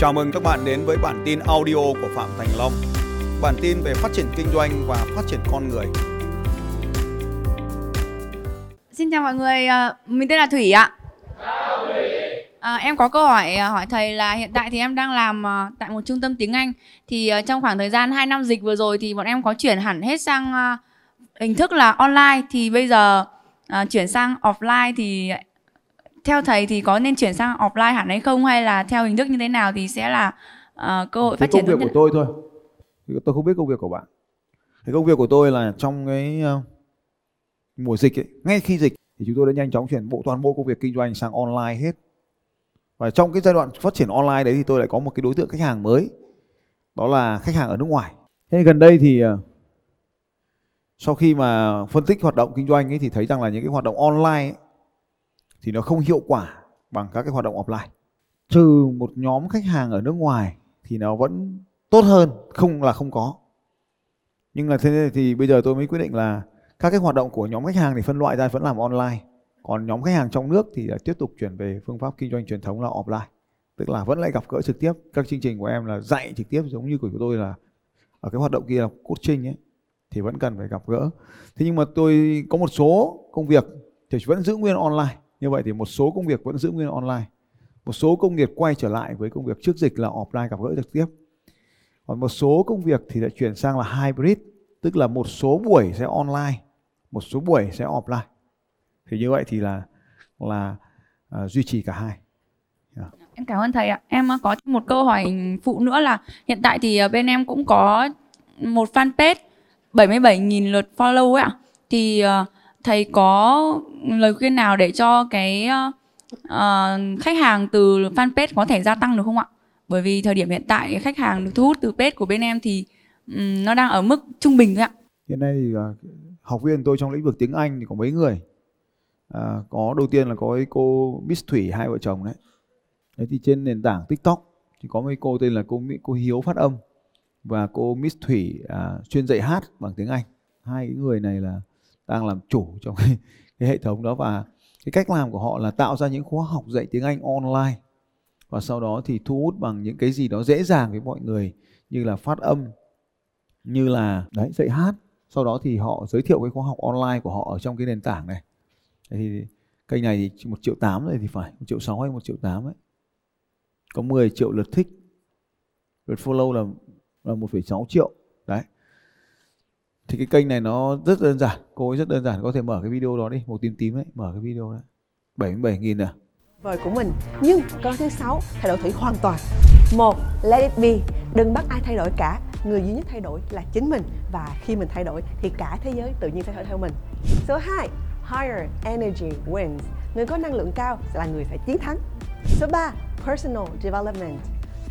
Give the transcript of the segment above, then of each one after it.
Chào mừng các bạn đến với bản tin audio của Phạm Thành Long. Bản tin về phát triển kinh doanh và phát triển con người. Xin chào mọi người, à, mình tên là Thủy ạ. À, em có câu hỏi à, hỏi thầy là hiện tại thì em đang làm à, tại một trung tâm tiếng Anh thì trong khoảng thời gian 2 năm dịch vừa rồi thì bọn em có chuyển hẳn hết sang hình thức là online thì bây giờ à, chuyển sang offline thì theo thầy thì có nên chuyển sang offline hẳn hay không? Hay là theo hình thức như thế nào thì sẽ là à, cơ hội cái phát triển công việc của tôi thôi. Tôi không biết công việc của bạn. Cái công việc của tôi là trong cái ờ, mùa dịch ấy, ngay khi dịch thì chúng tôi đã nhanh chóng chuyển bộ toàn bộ công việc kinh doanh sang online hết. Và trong cái giai đoạn phát triển online đấy thì tôi lại có một cái đối tượng khách hàng mới đó là khách hàng ở nước ngoài. Thế gần đây thì ờ, sau khi mà phân tích hoạt động kinh doanh ấy thì thấy rằng là những cái hoạt động online ấy, thì nó không hiệu quả bằng các cái hoạt động offline. Trừ một nhóm khách hàng ở nước ngoài thì nó vẫn tốt hơn, không là không có. Nhưng là thế thì bây giờ tôi mới quyết định là các cái hoạt động của nhóm khách hàng thì phân loại ra vẫn làm online. Còn nhóm khách hàng trong nước thì à, tiếp tục chuyển về phương pháp kinh doanh truyền thống là offline. Tức là vẫn lại gặp gỡ trực tiếp. Các chương trình của em là dạy trực tiếp, giống như của tôi là ở cái hoạt động kia là coaching ấy, thì vẫn cần phải gặp gỡ. Thế nhưng mà tôi có một số công việc thì vẫn giữ nguyên online như vậy thì một số công việc vẫn giữ nguyên online. Một số công việc quay trở lại với công việc trước dịch là offline gặp gỡ trực tiếp. Còn một số công việc thì đã chuyển sang là hybrid tức là một số buổi sẽ online một số buổi sẽ offline. Thì như vậy thì là là uh, duy trì cả hai. Em cảm ơn thầy ạ. Em có một câu hỏi phụ nữa là hiện tại thì à, bên em cũng có một fanpage 77.000 lượt follow ấy ạ. Thì uh, thầy có lời khuyên nào để cho cái uh, khách hàng từ fanpage có thể gia tăng được không ạ? Bởi vì thời điểm hiện tại khách hàng được thu hút từ page của bên em thì um, nó đang ở mức trung bình thôi ạ. hiện nay thì ờ, học viên tôi trong lĩnh vực tiếng Anh thì có mấy người à, có đầu tiên là có cái cô Miss Thủy hai vợ chồng đấy đấy thì trên nền tảng TikTok thì có mấy cô tên là cô cô Hiếu phát âm và cô Miss Thủy à, chuyên dạy hát bằng tiếng Anh hai cái người này là đang làm chủ trong cái, cái hệ thống đó. Và cái cách làm của họ là tạo ra những khóa học dạy tiếng Anh online. Và sau đó thì thu hút bằng những cái gì đó dễ dàng với mọi người như là phát âm như là đấy dạy hát. Sau đó thì họ giới thiệu cái khóa học online của họ ở trong cái nền tảng này. Thì kênh này thì một triệu tám rồi thì phải một triệu sáu hay một triệu tám ấy. Có 10 triệu lượt thích. Lượt follow là là 1,6 triệu. Đấy thì cái kênh này nó rất đơn giản, cô ấy rất đơn giản, có thể mở cái video đó đi màu tím tím đấy, mở cái video đó. 77 nghìn à. Vời của mình, nhưng con thứ sáu thay đổi thủy hoàn toàn. Một, let it be, đừng bắt ai thay đổi cả. Người duy nhất thay đổi là chính mình, và khi mình thay đổi thì cả thế giới tự nhiên sẽ thay đổi theo mình. Số 2 higher energy wins. Người có năng lượng cao sẽ là người phải chiến thắng. Số 3 personal development.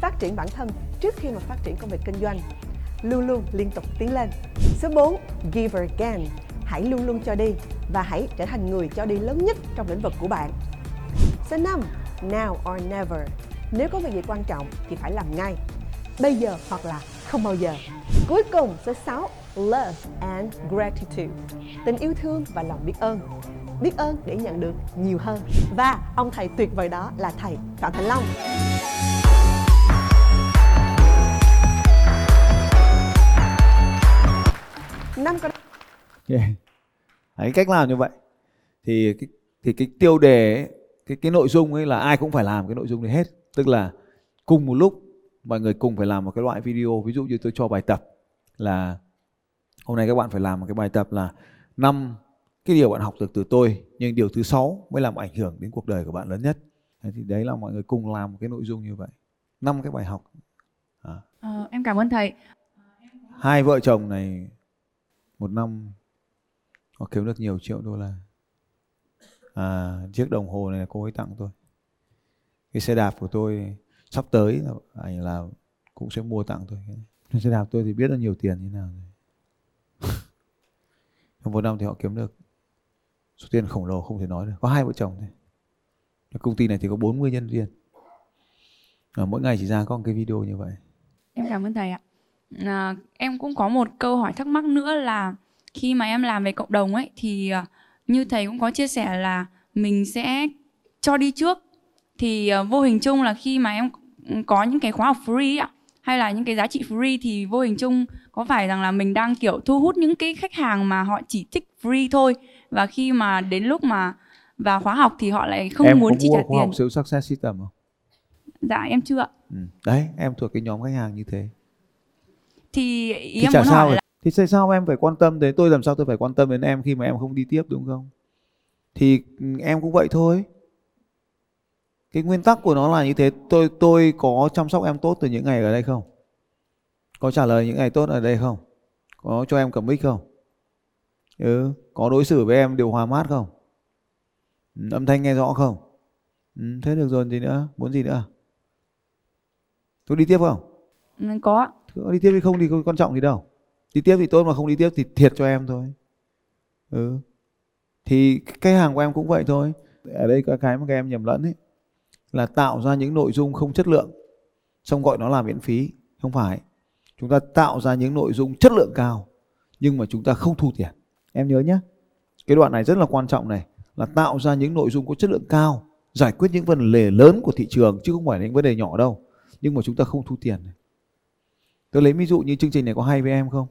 Phát triển bản thân trước khi mà phát triển công việc kinh doanh luôn luôn liên tục tiến lên số 4 give again hãy luôn luôn cho đi và hãy trở thành người cho đi lớn nhất trong lĩnh vực của bạn Số 5. Now or never. Nếu có việc gì quan trọng thì phải làm ngay. Bây giờ hoặc là không bao giờ. Cuối cùng, số 6. Love and gratitude. Tình yêu thương và lòng biết ơn. Biết ơn để nhận được nhiều hơn. Và ông thầy tuyệt vời đó là thầy Phạm Thành Long. Năm câu Yeah. Đấy, cách làm như vậy. Thì cái thì cái tiêu đề ấy, cái cái nội dung ấy là ai cũng phải làm cái nội dung này hết. Tức là cùng một lúc mọi người cùng phải làm một cái loại video. Ví dụ như tôi cho bài tập là hôm nay các bạn phải làm một cái bài tập là năm cái điều bạn học được từ tôi nhưng điều thứ sáu mới làm ảnh hưởng đến cuộc đời của bạn lớn nhất. Thế thì đấy là mọi người cùng làm một cái nội dung như vậy. Năm cái bài học. Ờ, em cảm ơn thầy. hai vợ chồng này một năm. Họ kiếm được nhiều triệu đô la. À, chiếc đồng hồ này là cô ấy tặng tôi. Cái xe đạp của tôi sắp tới là anh là cũng sẽ mua tặng tôi. Cái xe đạp tôi thì biết là nhiều tiền như nào rồi. Trong một năm thì họ kiếm được số tiền khổng lồ không thể nói được. Có hai vợ chồng thôi. Công ty này thì có 40 nhân viên. À, mỗi ngày chỉ ra có một cái video như vậy. Em cảm ơn thầy ạ. À, em cũng có một câu hỏi thắc mắc nữa là khi mà em làm về cộng đồng ấy thì à, như thầy cũng có chia sẻ là mình sẽ cho đi trước. Thì à, vô hình chung là khi mà em có những cái khóa học free ạ hay là những cái giá trị free thì vô hình chung có phải rằng là mình đang kiểu thu hút những cái khách hàng mà họ chỉ thích free thôi? Và khi mà đến lúc mà vào khóa học thì họ lại không em muốn có chi trả khóa tiền? học sales success system không dạ em chưa ạ. Ừ. đấy em thuộc cái nhóm khách hàng như thế thì ý thì em muốn sao hỏi là thì tại sao em phải quan tâm đến tôi làm sao tôi phải quan tâm đến em khi mà em không đi tiếp đúng không? Thì ừ, em cũng vậy thôi. Cái nguyên tắc của nó là như thế. Tôi tôi có chăm sóc em tốt từ những ngày ở đây không? Có trả lời những ngày tốt ở đây không? Có cho em cầm mic không? Ừ có đối xử với em điều hòa mát không? Ừ, âm thanh nghe rõ không? Ừ, thế được rồi gì nữa? Muốn gì nữa? Tôi đi tiếp không? Ừ, có đi tiếp hay không thì không quan trọng gì đâu. Đi tiếp thì tốt mà không đi tiếp thì thiệt cho em thôi. Ừ. Thì cái hàng của em cũng vậy thôi. Ở đây có cái mà các em nhầm lẫn ấy, là tạo ra những nội dung không chất lượng, xong gọi nó là miễn phí, không phải. Chúng ta tạo ra những nội dung chất lượng cao, nhưng mà chúng ta không thu tiền. Em nhớ nhé cái đoạn này rất là quan trọng này, là tạo ra những nội dung có chất lượng cao, giải quyết những vấn đề lớn của thị trường, chứ không phải là những vấn đề nhỏ đâu, nhưng mà chúng ta không thu tiền này tôi lấy ví dụ như chương trình này có hay với em không?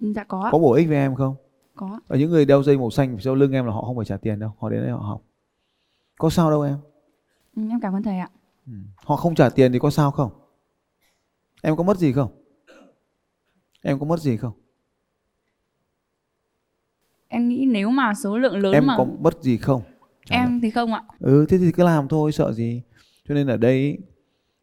Dạ có ạ. có bổ ích với em không? Có và những người đeo dây màu xanh sau lưng em là họ không phải trả tiền đâu họ đến đây họ học. Có sao đâu em. Ừ, em cảm ơn thầy ạ. Ừ. họ không trả tiền thì có sao không? Em có mất gì không? Em có mất gì không? Em nghĩ nếu mà số lượng lớn em mà có mất gì không? Lời. em thì không ạ. Ừ thế thì cứ làm thôi sợ gì? Cho nên ở đây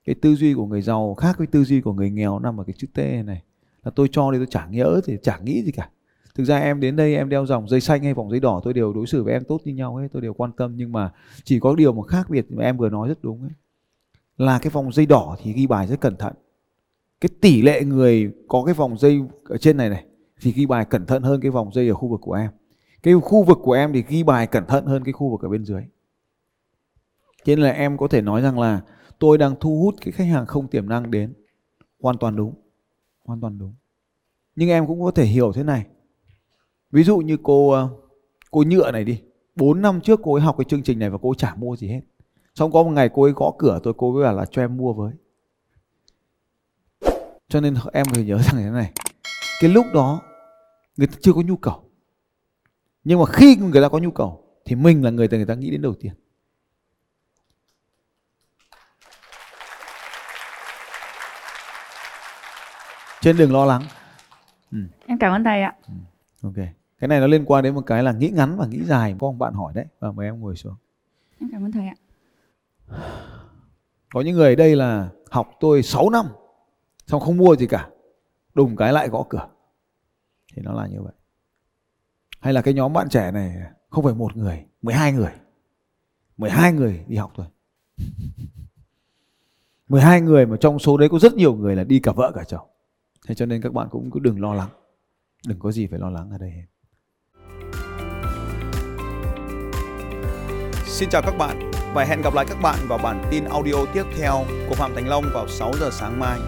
cái tư duy của người giàu khác với tư duy của người nghèo nằm ở cái chữ T này. Là tôi cho đi, tôi chẳng nhớ thì chẳng nghĩ gì cả. Thực ra em đến đây, em đeo dòng dây xanh hay vòng dây đỏ, tôi đều đối xử với em tốt như nhau ấy tôi đều quan tâm. Nhưng mà chỉ có điều mà khác biệt mà em vừa nói rất đúng ấy. Là cái vòng dây đỏ thì ghi bài rất cẩn thận. Cái tỷ lệ người có cái vòng dây ở trên này này thì ghi bài cẩn thận hơn cái vòng dây ở khu vực của em. Cái khu vực của em thì ghi bài cẩn thận hơn cái khu vực ở bên dưới. Thế nên là em có thể nói rằng là tôi đang thu hút cái khách hàng không tiềm năng đến. Hoàn toàn đúng. Hoàn toàn đúng. Nhưng em cũng có thể hiểu thế này. Ví dụ như cô ờ, cô nhựa này đi. 4 năm trước cô ấy học cái chương trình này và cô ấy chả mua gì hết. Xong có một ngày cô ấy gõ cửa tôi cô ấy bảo là cho em mua với. Cho nên em phải nhớ rằng thế này. Cái lúc đó, người ta chưa có nhu cầu. Nhưng mà khi người ta có nhu cầu, thì mình là người ta người ta nghĩ đến đầu tiên. Trên đừng lo lắng. Em cảm ơn thầy ạ. Ok. Cái này nó liên quan đến một cái là nghĩ ngắn và nghĩ dài. Có một bạn hỏi đấy. Và mời em ngồi xuống. Em cảm ơn thầy ạ. Có những người ở đây là học tôi 6 năm xong không mua gì cả. Đùng cái lại gõ cửa. Thì nó là như vậy. Hay là cái nhóm bạn trẻ này không phải một người 12 người. 12 người đi học thôi. 12 người mà trong số đấy có rất nhiều người là đi cả vợ cả chồng thế cho nên các bạn cũng cứ đừng lo lắng đừng có gì phải lo lắng ở đây Xin chào các bạn và hẹn gặp lại các bạn vào bản tin audio tiếp theo của Phạm Thành Long vào 6 giờ sáng mai.